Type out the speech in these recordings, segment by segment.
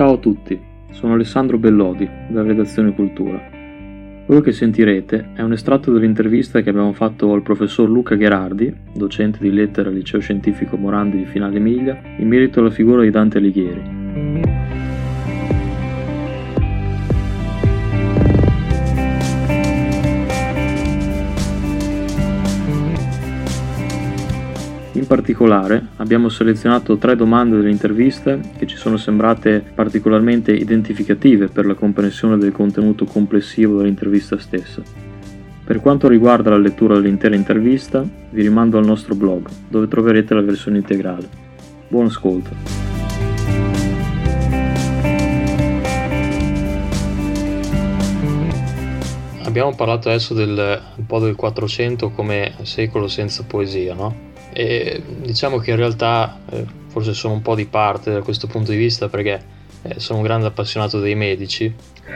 Ciao a tutti, sono Alessandro Bellodi, della redazione Cultura. Quello che sentirete è un estratto dell'intervista che abbiamo fatto al professor Luca Gherardi, docente di lettere al liceo scientifico Morandi di Finale Emilia, in merito alla figura di Dante Alighieri. Particolare abbiamo selezionato tre domande dell'intervista che ci sono sembrate particolarmente identificative per la comprensione del contenuto complessivo dell'intervista stessa. Per quanto riguarda la lettura dell'intera intervista, vi rimando al nostro blog, dove troverete la versione integrale. Buon ascolto! Abbiamo parlato adesso del, un po' del 400 come secolo senza poesia, no? E diciamo che in realtà eh, forse sono un po' di parte da questo punto di vista perché eh, sono un grande appassionato dei medici,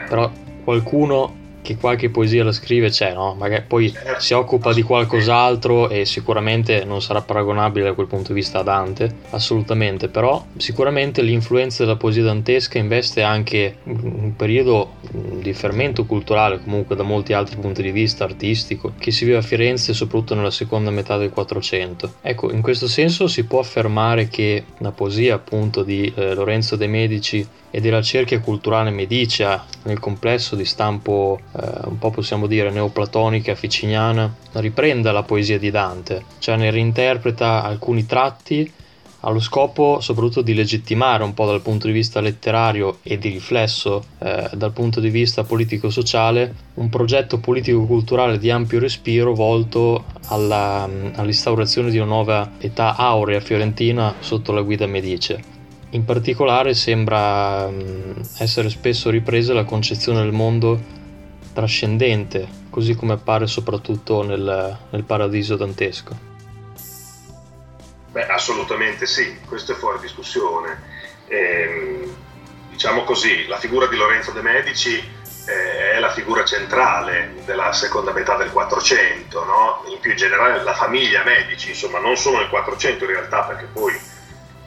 però qualcuno che qualche poesia la scrive c'è, no? Magari poi si occupa di qualcos'altro e sicuramente non sarà paragonabile da quel punto di vista a Dante, assolutamente, però sicuramente l'influenza della poesia dantesca investe anche un periodo di fermento culturale, comunque da molti altri punti di vista artistico, che si vive a Firenze soprattutto nella seconda metà del 400. Ecco, in questo senso si può affermare che la poesia appunto di eh, Lorenzo de' Medici e della cerchia culturale medicea nel complesso di stampo un po' possiamo dire neoplatonica ficiniana riprende la poesia di Dante, cioè ne reinterpreta alcuni tratti allo scopo soprattutto di legittimare un po' dal punto di vista letterario e di riflesso eh, dal punto di vista politico-sociale un progetto politico-culturale di ampio respiro volto alla, all'instaurazione di una nuova età aurea fiorentina sotto la guida Medice. In particolare sembra mm, essere spesso ripresa la concezione del mondo trascendente, così come appare soprattutto nel, nel paradiso dantesco. Beh, assolutamente sì, questo è fuori discussione. Ehm, diciamo così, la figura di Lorenzo de' Medici eh, è la figura centrale della seconda metà del 400, no? in più in generale la famiglia Medici, insomma non solo nel 400 in realtà perché poi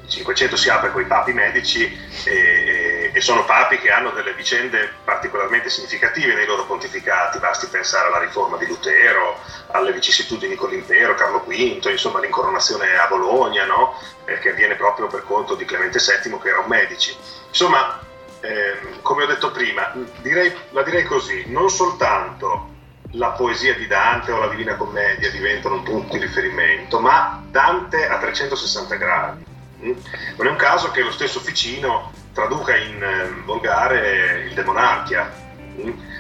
500 si apre con i papi medici e, e, sono papi che hanno delle vicende particolarmente significative nei loro pontificati, basti pensare alla riforma di Lutero, alle vicissitudini con l'impero, Carlo V, insomma l'incoronazione a Bologna, no? eh, che avviene proprio per conto di Clemente VII che era un medici. Insomma, ehm, come ho detto prima, direi, la direi così, non soltanto la poesia di Dante o la Divina Commedia diventano un punto di riferimento, ma Dante a 360 gradi non è un caso che lo stesso Ficino traduca in ehm, volgare il De Monarchia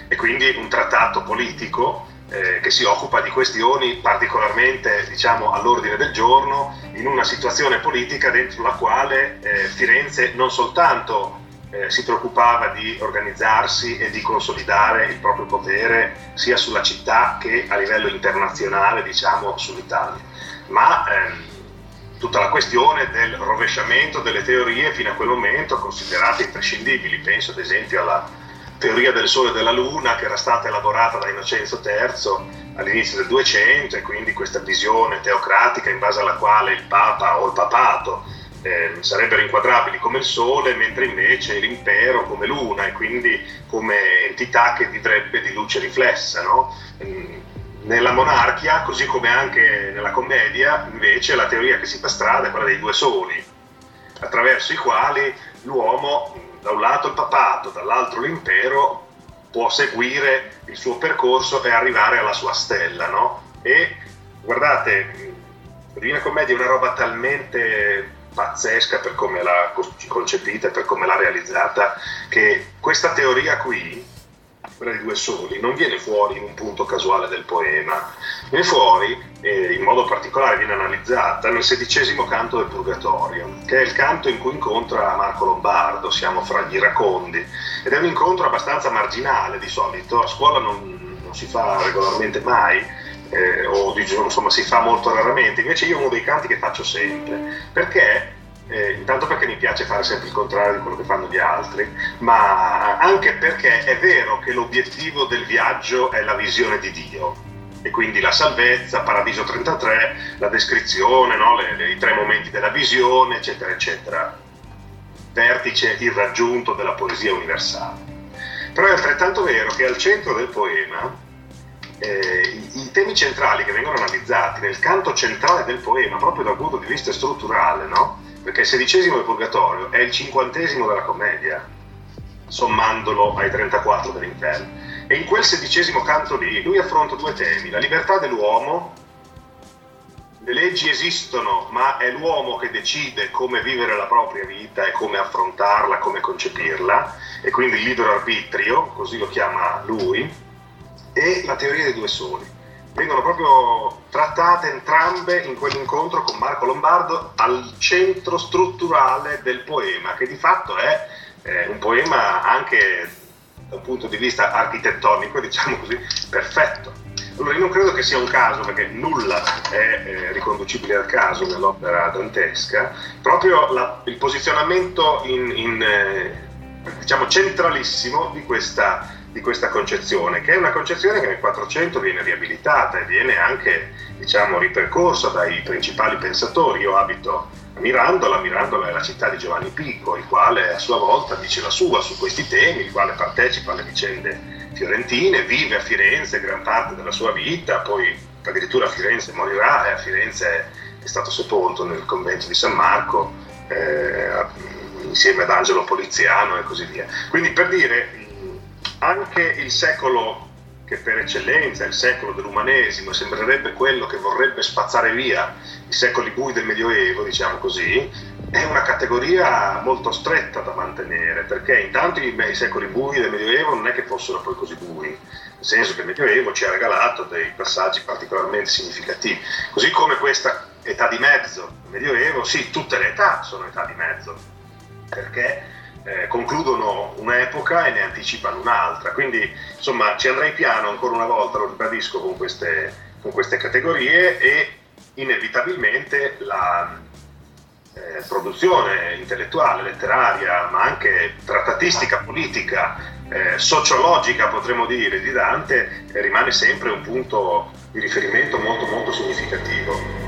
e quindi un trattato politico eh, che si occupa di questioni particolarmente diciamo, all'ordine del giorno in una situazione politica dentro la quale eh, Firenze non soltanto eh, si preoccupava di organizzarsi e di consolidare il proprio potere sia sulla città che a livello internazionale diciamo sull'Italia ma ehm, tutta la questione del rovesciamento delle teorie fino a quel momento considerate imprescindibili. Penso ad esempio alla teoria del Sole e della Luna che era stata elaborata da Innocenzo III all'inizio del 200 e quindi questa visione teocratica in base alla quale il Papa o il Papato eh, sarebbero inquadrabili come il Sole, mentre invece l'impero come Luna e quindi come entità che vivrebbe di luce riflessa. No? Nella monarchia, così come anche nella commedia, invece la teoria che si fa strada è quella dei due soli, attraverso i quali l'uomo, da un lato il papato, dall'altro l'impero, può seguire il suo percorso e arrivare alla sua stella. No? E guardate, la Divina Commedia è una roba talmente pazzesca per come l'ha concepita e per come l'ha realizzata, che questa teoria qui quella di due soli, non viene fuori in un punto casuale del poema, viene fuori, eh, in modo particolare viene analizzata, nel sedicesimo canto del Purgatorio, che è il canto in cui incontra Marco Lombardo, siamo fra gli iracondi, ed è un incontro abbastanza marginale di solito, a scuola non, non si fa regolarmente mai, eh, o diciamo, insomma si fa molto raramente, invece io ho uno dei canti che faccio sempre, perché eh, intanto perché mi piace fare sempre il contrario di quello che fanno gli altri, ma anche perché è vero che l'obiettivo del viaggio è la visione di Dio e quindi la salvezza, Paradiso 33, la descrizione, no? le, le, i tre momenti della visione, eccetera, eccetera. vertice irraggiunto della poesia universale. Però è altrettanto vero che al centro del poema eh, i, temi centrali che vengono analizzati nel canto centrale del poema, proprio dal punto di vista strutturale, no? Perché il sedicesimo del Purgatorio è il cinquantesimo della commedia, sommandolo ai 34 dell'inferno. E in quel sedicesimo canto lì lui affronta due temi, la libertà dell'uomo, le leggi esistono, ma è l'uomo che decide come vivere la propria vita e come affrontarla, come concepirla, e quindi il libero arbitrio, così lo chiama lui, e la teoria dei due soli vengono proprio trattate entrambe in quell'incontro con Marco Lombardo al centro strutturale del poema, che di fatto è eh, un poema anche dal punto di vista architettonico, diciamo così, perfetto. Allora io non credo che sia un caso, perché nulla è eh, riconducibile al caso nell'opera dantesca, proprio la, il posizionamento in, in, eh, diciamo centralissimo di questa di questa concezione, che è una concezione che nel 400 viene riabilitata e viene anche diciamo, ripercorsa dai principali pensatori. Io abito a Mirandola, Mirandola è la città di Giovanni Pico, il quale a sua volta dice la sua su questi temi, il quale partecipa alle vicende fiorentine, vive a Firenze gran parte della sua vita, poi addirittura a Firenze morirà e a Firenze è stato sepolto nel convento di San Marco eh, insieme ad Angelo Poliziano e così via. Quindi per dire anche il secolo che per eccellenza è il secolo dell'umanesimo, sembrerebbe quello che vorrebbe spazzare via i secoli bui del Medioevo, diciamo così, è una categoria molto stretta da mantenere, perché intanto i, i secoli bui del Medioevo non è che fossero poi così bui, nel senso che il Medioevo ci ha regalato dei passaggi particolarmente significativi, così come questa età di mezzo, il Medioevo, sì, tutte le età sono età di mezzo, perché eh, concludono un'epoca e ne anticipano un'altra. Quindi insomma ci andrei piano ancora una volta, lo ribadisco, con queste, con queste categorie e inevitabilmente la eh, produzione intellettuale, letteraria, ma anche trattatistica, politica, eh, sociologica potremmo dire di Dante rimane sempre un punto di riferimento molto molto significativo.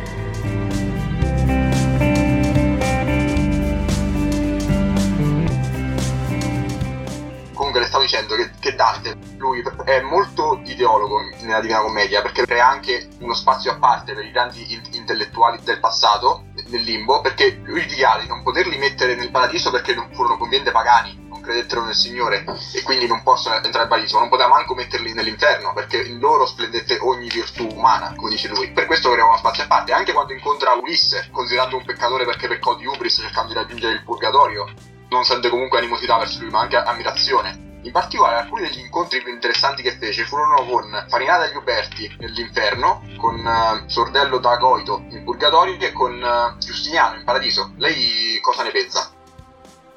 Stavo dicendo che, che, Dante, lui è molto ideologo nella Divina Commedia perché crea anche uno spazio a parte per i grandi in- intellettuali del passato, nel limbo, perché lui dichiara di non poterli mettere nel paradiso perché non furono conveniente pagani, non credettero nel Signore e quindi non possono entrare nel paradiso, non poteva manco metterli nell'inferno perché in loro splendette ogni virtù umana, come dice lui. Per questo crea uno spazio a parte, anche quando incontra Ulisse, considerando un peccatore perché peccò di Ubris cercando di raggiungere il purgatorio, non sente comunque animosità verso lui, ma anche ammirazione. In particolare, alcuni degli incontri più interessanti che fece furono con Farinata degli Uberti nell'inferno, con uh, Sordello da Goito in Purgatorio e con uh, Giustiniano in Paradiso. Lei cosa ne pensa?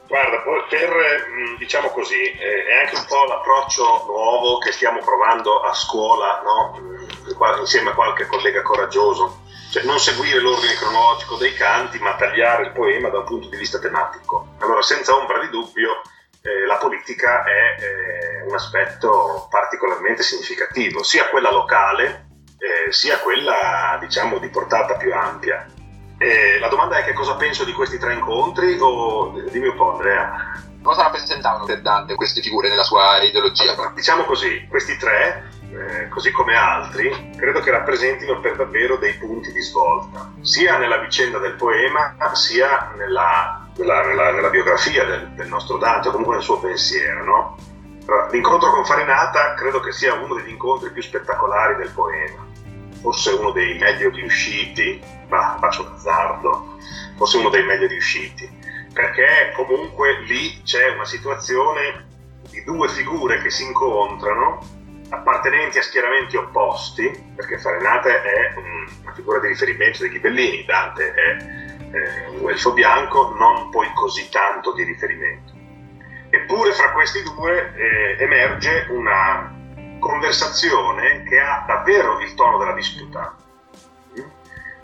Guarda, per, mm, diciamo così, eh, è anche un po' l'approccio nuovo che stiamo provando a scuola, no? Mm, insieme a qualche collega coraggioso cioè non seguire l'ordine cronologico dei canti, ma tagliare il poema da un punto di vista tematico. Allora, senza ombra di dubbio, eh, la politica è eh, un aspetto particolarmente significativo, sia quella locale, eh, sia quella, diciamo, di portata più ampia. la domanda è che cosa penso di questi tre incontri o dimmi un po' Andrea. Cosa rappresentavano per Dante queste figure nella sua ideologia? Allora, diciamo così, questi tre eh, così come altri, credo che rappresentino per davvero dei punti di svolta, sia nella vicenda del poema, sia nella, nella, nella, nella biografia del, del, nostro Dante, o comunque nel suo pensiero. No? L'incontro con Farinata credo che sia uno degli incontri più spettacolari del poema, forse uno dei meglio riusciti, ma faccio l'azzardo, forse uno dei meglio riusciti, perché comunque lì c'è una situazione di due figure che si incontrano appartenenti a schieramenti opposti, perché Farenate è una figura di riferimento dei ghibellini, Dante è eh, elfo bianco, non poi così tanto di riferimento. Eppure fra questi due eh, emerge una conversazione che ha davvero il tono della disputa.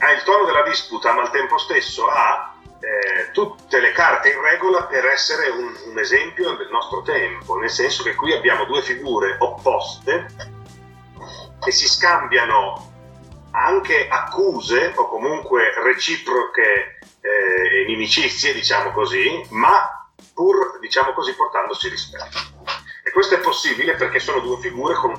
Ha il tono della disputa, ma al tempo stesso ha eh, tutte le carte in regola per essere un, un, esempio del nostro tempo, nel senso che qui abbiamo due figure opposte che si scambiano anche accuse o comunque reciproche eh, inimicizie, diciamo così, ma pur, diciamo così, portandosi rispetto. E questo è possibile perché sono due figure con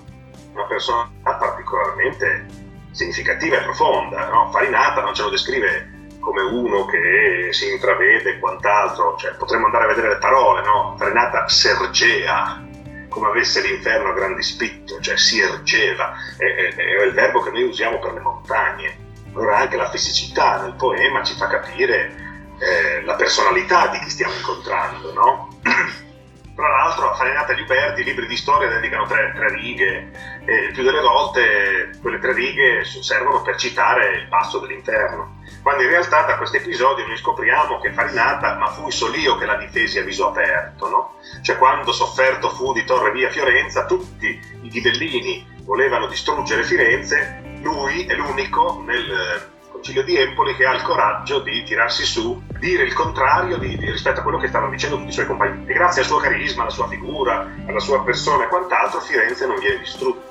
una personalità particolarmente significativa e profonda. No? Farinata non ce lo descrive come uno che si intravede e quant'altro, cioè, potremmo andare a vedere le parole, no? Farinata sergea, come avesse l'inferno a grandi spitto, cioè si ergeva, è, è, è, il verbo che noi usiamo per le montagne. Allora anche la fisicità nel poema ci fa capire eh, la personalità di chi stiamo incontrando, no? Tra l'altro a Farinata Liuberti i libri di storia dedicano tre, tre, righe e più delle volte quelle tre righe servono per citare il passo dell'interno. Quando in realtà da questo episodio noi scopriamo che Farinata, ma fui solo io che la difesi a viso aperto, no? Cioè quando sofferto fu di Torre via Fiorenza, tutti i ghibellini volevano distruggere Firenze, lui è l'unico nel concilio di Empoli che ha il coraggio di tirarsi su, dire il contrario di, di, rispetto a quello che stavano dicendo tutti i suoi compagni. E grazie al suo carisma, alla sua figura, alla sua persona e quant'altro, Firenze non viene distrutta.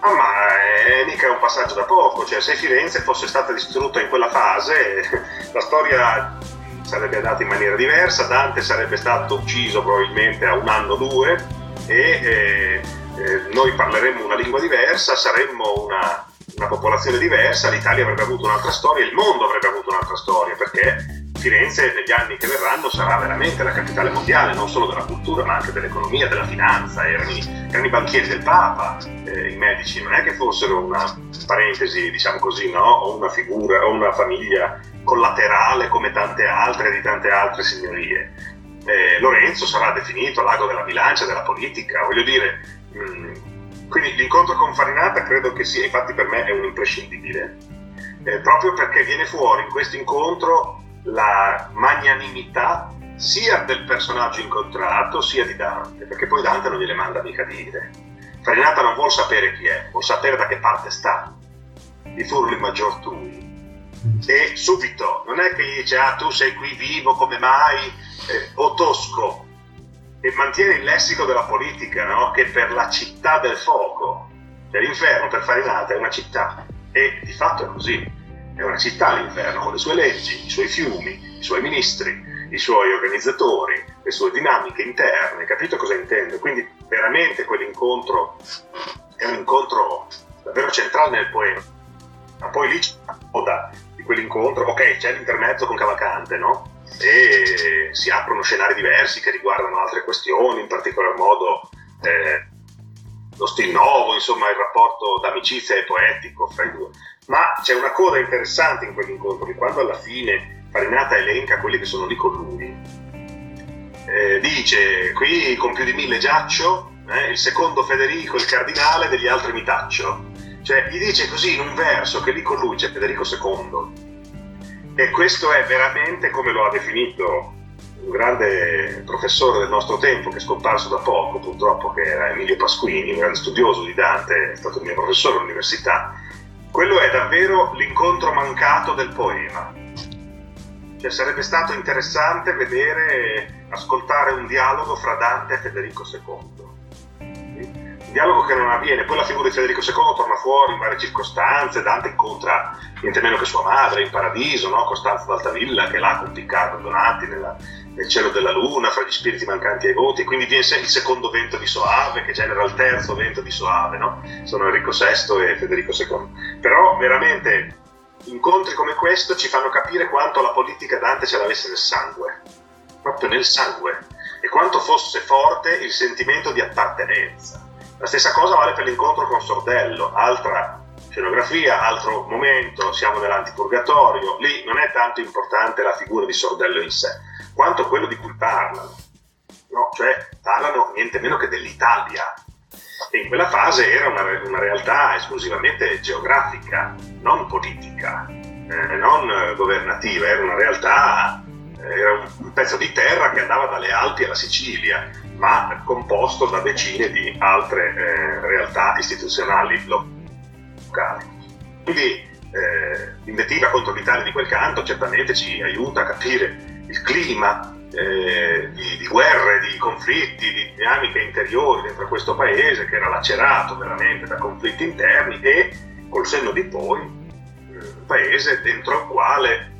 Ah, ma è mica un passaggio da poco, cioè se Firenze fosse stata distrutta in quella fase, la storia sarebbe andata in maniera diversa, Dante sarebbe stato ucciso probabilmente a un anno o due e eh, eh, noi parleremmo una lingua diversa, saremmo una popolazione diversa, l'Italia avrebbe avuto un'altra storia, il mondo avrebbe avuto un'altra storia, perché Firenze negli anni che verranno sarà veramente la capitale mondiale, non solo della cultura, ma anche dell'economia, della finanza. Erano i, erano i banchieri del Papa, eh, i medici, non è che fossero una parentesi, diciamo così, no? o una figura o una famiglia collaterale come tante altre di tante altre signorie. Eh, Lorenzo sarà definito l'ago della bilancia della politica, voglio dire, mh, mm, quindi l'incontro con Farinata credo che sia, infatti per me è un imprescindibile, eh, proprio perché viene fuori in questo incontro la magnanimità sia del personaggio incontrato sia di Dante, perché poi Dante non gliele manda mica dire. Farinata non vuol sapere chi è, vuol sapere da che parte sta. Di furli maggior tui. E subito, non è che gli dice, ah tu sei qui vivo, come mai, eh, o tosco, e mantiene il lessico della politica, no? che per la città del fuoco, cioè l'inferno per Farinata è una città, e di fatto è così, è una città l'inferno, con le sue leggi, i suoi fiumi, i suoi ministri, i suoi organizzatori, le sue dinamiche interne, capito cosa intendo? Quindi veramente quell'incontro è un incontro davvero centrale nel poema. Ma poi lì c'è la coda di quell'incontro, ok, c'è l'intermezzo con Cavalcante, no? E si aprono scenari diversi che riguardano altre questioni, in particolar modo eh, lo stil nuovo, insomma il rapporto d'amicizia e poetico fra i due. Ma c'è una coda interessante in quell'incontro, che quando alla fine Farinata elenca quelli che sono lì con lui, eh, dice qui con più di mille giaccio, eh, il secondo Federico, il cardinale, degli altri mi taccio. Cioè gli dice così in un verso che lì con lui c'è Federico II e questo è veramente come lo ha definito un grande professore del nostro tempo che è scomparso da poco purtroppo, che era Emilio Pasquini, un grande studioso di Dante, è stato il mio professore all'università. Quello è davvero l'incontro mancato del poema. Cioè sarebbe stato interessante vedere, ascoltare un dialogo fra Dante e Federico II dialogo che non avviene. Poi la figura di Federico II torna fuori in varie circostanze, Dante incontra niente meno che sua madre in paradiso, no? Costanza d'Altavilla che l'ha con Piccardo Donati nella, nel cielo della luna, fra gli spiriti mancanti ai voti, quindi viene il secondo vento di Soave che genera il terzo vento di Soave, no? sono Enrico VI e Federico II. Però veramente incontri come questo ci fanno capire quanto la politica Dante ce l'avesse nel sangue, proprio nel sangue, e quanto fosse forte il sentimento di appartenenza la stessa cosa vale per l'incontro con Sordello, altra scenografia, altro momento, siamo nell'antipurgatorio, lì non è tanto importante la figura di Sordello in sé, quanto quello di cui parlano. No? Cioè parlano niente meno che dell'Italia. E in quella fase era una, una realtà esclusivamente geografica, non politica, eh, non governativa, era una realtà, era un, pezzo di terra che andava dalle Alpi alla Sicilia ma composto da decine di altre eh, realtà istituzionali locali. Quindi eh, l'invettiva contro l'Italia di quel canto certamente ci aiuta a capire il clima eh, di, di, guerre, di conflitti, di dinamiche interiori dentro questo paese che era lacerato veramente da conflitti interni e col senno di poi un paese dentro il quale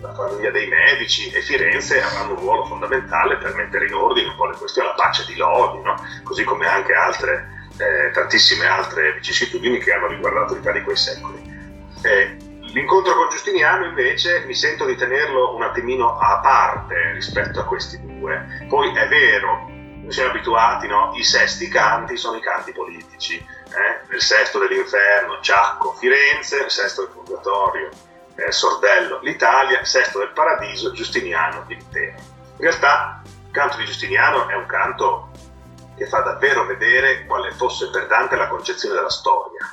la famiglia dei medici e Firenze avranno un ruolo fondamentale per mettere in ordine un po' le questioni, la pace di Lodi, no? così come anche altre, eh, tantissime altre vicissitudini che hanno riguardato l'Italia di quei secoli. Eh, l'incontro con Giustiniano invece mi sento di tenerlo un attimino a parte rispetto a questi due. Poi è vero, noi siamo abituati, no? i sesti canti sono i canti politici, eh? il sesto dell'inferno, Ciacco, Firenze, il sesto del Purgatorio, eh, Sordello, l'Italia, sesto del Paradiso, Giustiniano, l'intero. In realtà il canto di Giustiniano è un canto che fa davvero vedere quale fosse per Dante la concezione della storia,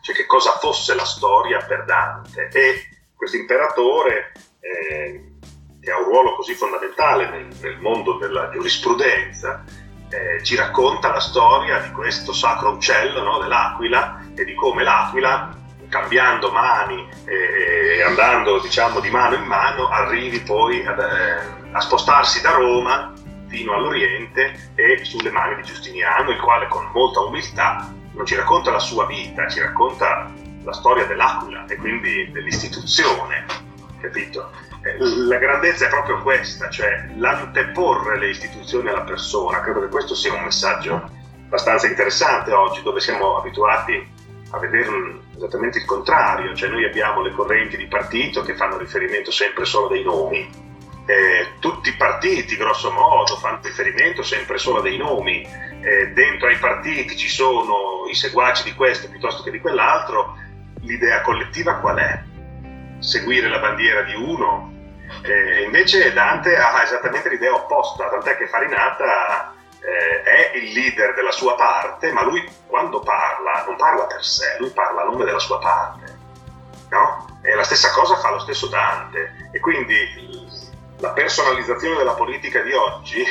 cioè che cosa fosse la storia per Dante. E questo imperatore, eh, che ha un ruolo così fondamentale nel, nel mondo della giurisprudenza, eh, ci racconta la storia di questo sacro uccello no, dell'aquila e di come l'aquila cambiando mani e andando diciamo di mano in mano arrivi poi ad, eh, a spostarsi da Roma fino all'Oriente e sulle mani di Giustiniano il quale con molta umiltà non ci racconta la sua vita ci racconta la storia dell'Aquila e quindi dell'istituzione capito? Eh, la grandezza è proprio questa cioè l'anteporre le istituzioni alla persona credo che questo sia un messaggio abbastanza interessante oggi dove siamo abituati a vedere esattamente il contrario, cioè noi abbiamo le correnti di partito che fanno riferimento sempre solo dei nomi, eh, tutti i partiti grosso modo fanno riferimento sempre solo dei nomi, eh, dentro ai partiti ci sono i seguaci di questo piuttosto che di quell'altro, l'idea collettiva qual è? Seguire la bandiera di uno? Eh, invece Dante ha esattamente l'idea opposta, tant'è che Farinata eh, è il leader della sua parte, ma lui quando parla non parla per sé, lui parla a nome della sua parte. No? E la stessa cosa fa lo stesso Dante. E quindi la personalizzazione della politica di oggi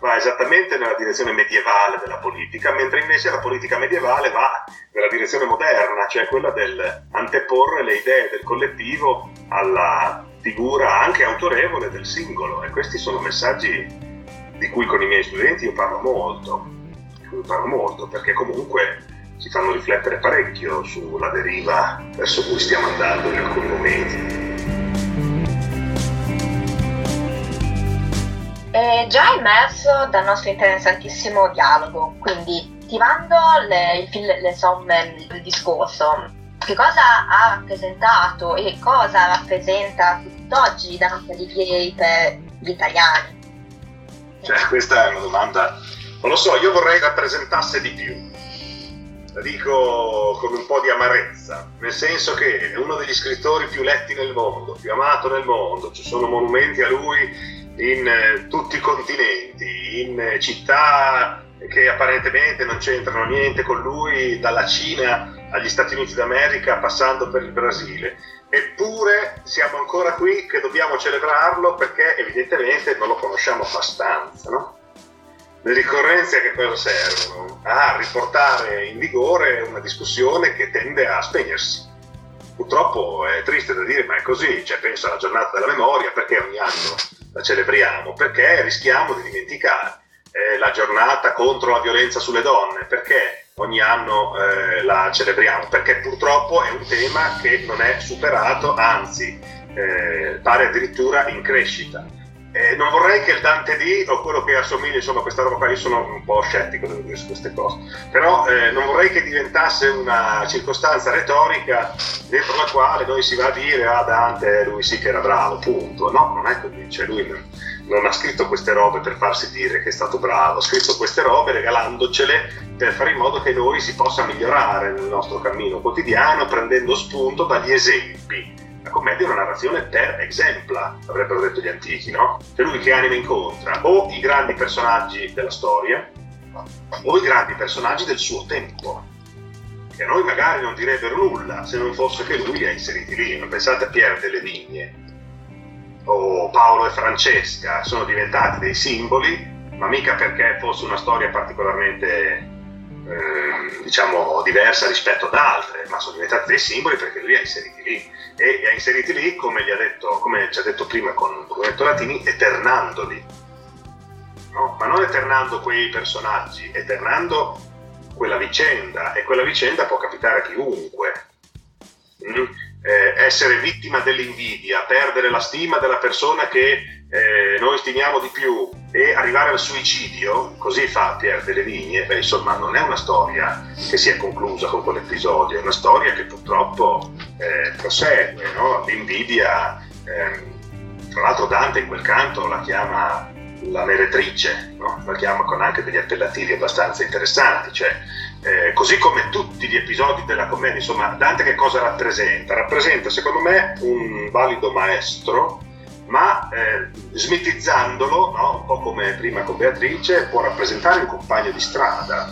va esattamente nella direzione medievale della politica, mentre invece la politica medievale va nella direzione moderna, cioè quella del anteporre le idee del collettivo alla figura anche autorevole del singolo. E questi sono messaggi di cui con i miei studenti io parlo molto, parlo molto perché comunque ci fanno riflettere parecchio sulla deriva verso cui stiamo andando in alcuni momenti. È già immerso dal nostro interessantissimo dialogo, quindi attivando le, il, le somme del discorso, che cosa ha rappresentato e cosa rappresenta tutt'oggi Dante Alighieri per gli italiani? Cioè, questa è una domanda, non lo so, io vorrei rappresentasse di più. La dico con un po' di amarezza, nel senso che è uno degli scrittori più letti nel mondo, più amato nel mondo, ci sono monumenti a lui in eh, tutti i continenti, in eh, città che apparentemente non c'entrano niente con lui, dalla Cina agli Stati Uniti d'America passando per il Brasile eppure siamo ancora qui che dobbiamo celebrarlo perché evidentemente non lo conosciamo abbastanza, no? Le ricorrenze a che cosa servono? A riportare in vigore una discussione che tende a spegnersi. Purtroppo è triste da dire, ma è così, cioè penso alla giornata della memoria, perché ogni anno la celebriamo? Perché rischiamo di dimenticare. Eh, la giornata contro la violenza sulle donne, perché ogni anno eh, la celebriamo, perché purtroppo è un tema che non è superato, anzi eh, pare addirittura in crescita. Eh, non vorrei che il Dante D o quello che assomiglia insomma a questa roba qua, io sono un po' scettico su queste cose, però eh, non vorrei che diventasse una circostanza retorica dentro la quale noi si va a dire ah Dante lui sì che era bravo, punto. No, non è così, cioè lui non ha scritto queste robe per farsi dire che è stato bravo, ha scritto queste robe regalandocele per fare in modo che noi si possa migliorare nel nostro cammino quotidiano prendendo spunto dagli esempi. La commedia è una narrazione per exempla, avrebbero detto gli antichi, no? Cioè lui che anima incontra o i grandi personaggi della storia o i grandi personaggi del suo tempo, che a noi magari non direbbero nulla se non fosse che lui li ha inseriti lì. Pensate a Pierre delle Vigne, o Paolo e Francesca sono diventati dei simboli, ma mica perché fosse una storia particolarmente eh, diciamo diversa rispetto ad altre, ma sono diventati dei simboli perché lui li ha inseriti lì e li ha inseriti lì come, detto, come ci ha detto prima con Brunetto Latini, eternandoli. No? Ma non eternando quei personaggi, eternando quella vicenda e quella vicenda può capitare a chiunque. Mm? eh, essere vittima dell'invidia, perdere la stima della persona che eh, noi stimiamo di più e arrivare al suicidio, così fa Pierre delle Vigne, beh, insomma non è una storia che si è conclusa con quell'episodio, è una storia che purtroppo eh, prosegue, no? l'invidia, ehm, tra l'altro Dante in quel canto la chiama la meretrice, no? la chiama con anche degli appellativi abbastanza interessanti, cioè eh, così come tutti gli episodi della commedia, insomma, Dante che cosa rappresenta? Rappresenta, secondo me, un valido maestro, ma eh, smitizzandolo, no? un po' come prima con Beatrice, può rappresentare un compagno di strada.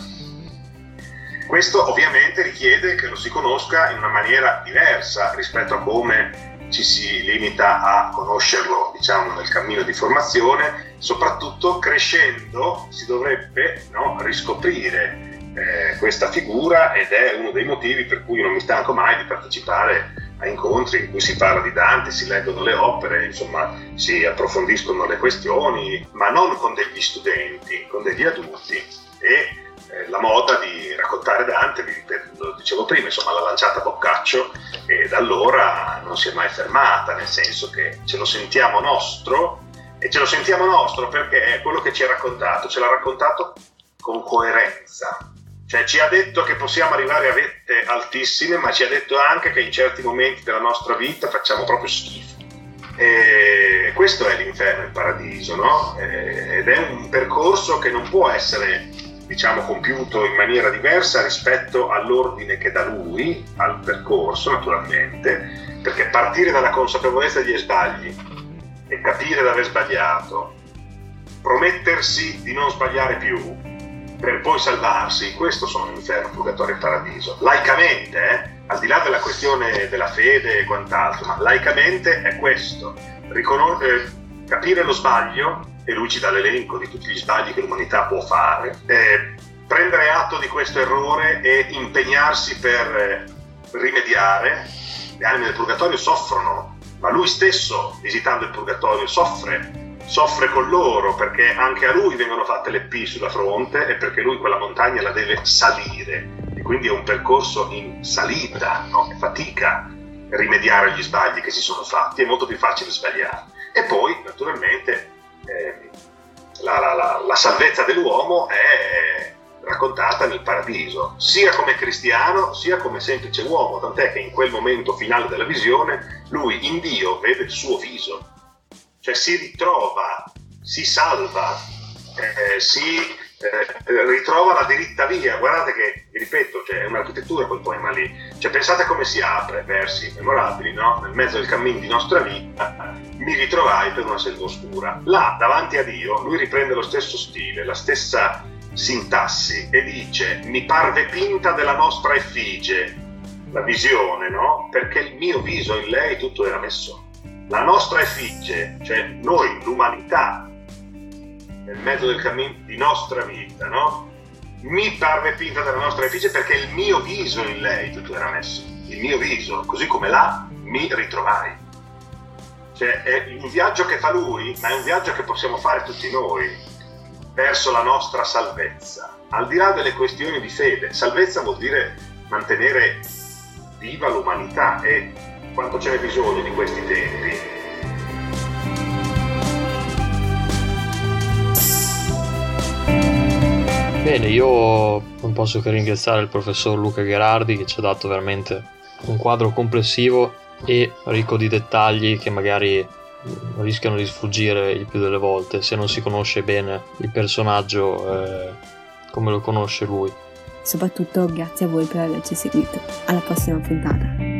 Questo ovviamente richiede che lo si conosca in una maniera diversa rispetto a come ci si limita a conoscerlo diciamo, nel cammino di formazione, soprattutto crescendo si dovrebbe no, riscoprire eh, questa figura ed è uno dei motivi per cui non mi stanco mai di partecipare a incontri in cui si parla di Dante, si leggono le opere, insomma si approfondiscono le questioni, ma non con degli studenti, con degli adulti. E eh, la moda di raccontare Dante, vi lo dicevo prima, insomma l'ha lanciata Boccaccio e da allora non si è mai fermata, nel senso che ce lo sentiamo nostro e ce lo sentiamo nostro perché è quello che ci ha raccontato, ce l'ha raccontato con coerenza, cioè ci ha detto che possiamo arrivare a vette altissime, ma ci ha detto anche che in certi momenti della nostra vita facciamo proprio schifo. E questo è l'inferno il paradiso, no? Ed è un percorso che non può essere, diciamo, compiuto in maniera diversa rispetto all'ordine che dà lui, al percorso naturalmente, perché partire dalla consapevolezza degli sbagli e capire di aver sbagliato, promettersi di non sbagliare più, per poi salvarsi, questo sono inferno, purgatorio e paradiso. Laicamente, eh, al di là della questione della fede e quant'altro, ma laicamente è questo, Riconos- eh, capire lo sbaglio, e lui ci dà l'elenco di tutti gli sbagli che l'umanità può fare, eh, prendere atto di questo errore e impegnarsi per eh, rimediare. Le anime del purgatorio soffrono, ma lui stesso, visitando il purgatorio, soffre soffre con loro perché anche a lui vengono fatte le P sulla fronte e perché lui quella montagna la deve salire e quindi è un percorso in salita, no? è fatica rimediare agli sbagli che si sono fatti, è molto più facile sbagliare. E poi naturalmente eh, la, la, la, la salvezza dell'uomo è raccontata nel paradiso, sia come cristiano sia come semplice uomo, tant'è che in quel momento finale della visione lui in Dio vede il suo viso cioè si ritrova, si salva, eh, si eh, ritrova la diritta via. Guardate che, ripeto, cioè, è un'architettura quel poema lì. Cioè, pensate come si apre, versi memorabili, no? Nel mezzo del cammino di nostra vita mi ritrovai per una selva oscura. Là, davanti a Dio, lui riprende lo stesso stile, la stessa sintassi e dice mi parve pinta della nostra effigie, la visione, no? Perché il mio viso in lei tutto era messo la nostra effigie, cioè noi, l'umanità, nel mezzo del cammino di nostra vita, no? Mi parve pinta della nostra effigie perché il mio viso in lei tutto era messo, il mio viso, così come là mi ritrovai. Cioè è un viaggio che fa lui, ma è un viaggio che possiamo fare tutti noi verso la nostra salvezza. Al di là delle questioni di fede, salvezza vuol dire mantenere viva l'umanità e quanto ce n'è bisogno di questi tempi. Bene, io non posso che ringraziare il professor Luca Gherardi che ci ha dato veramente un quadro complessivo e ricco di dettagli che magari rischiano di sfuggire il più delle volte se non si conosce bene il personaggio eh, come lo conosce lui. Soprattutto grazie a voi per averci seguito. Alla prossima puntata.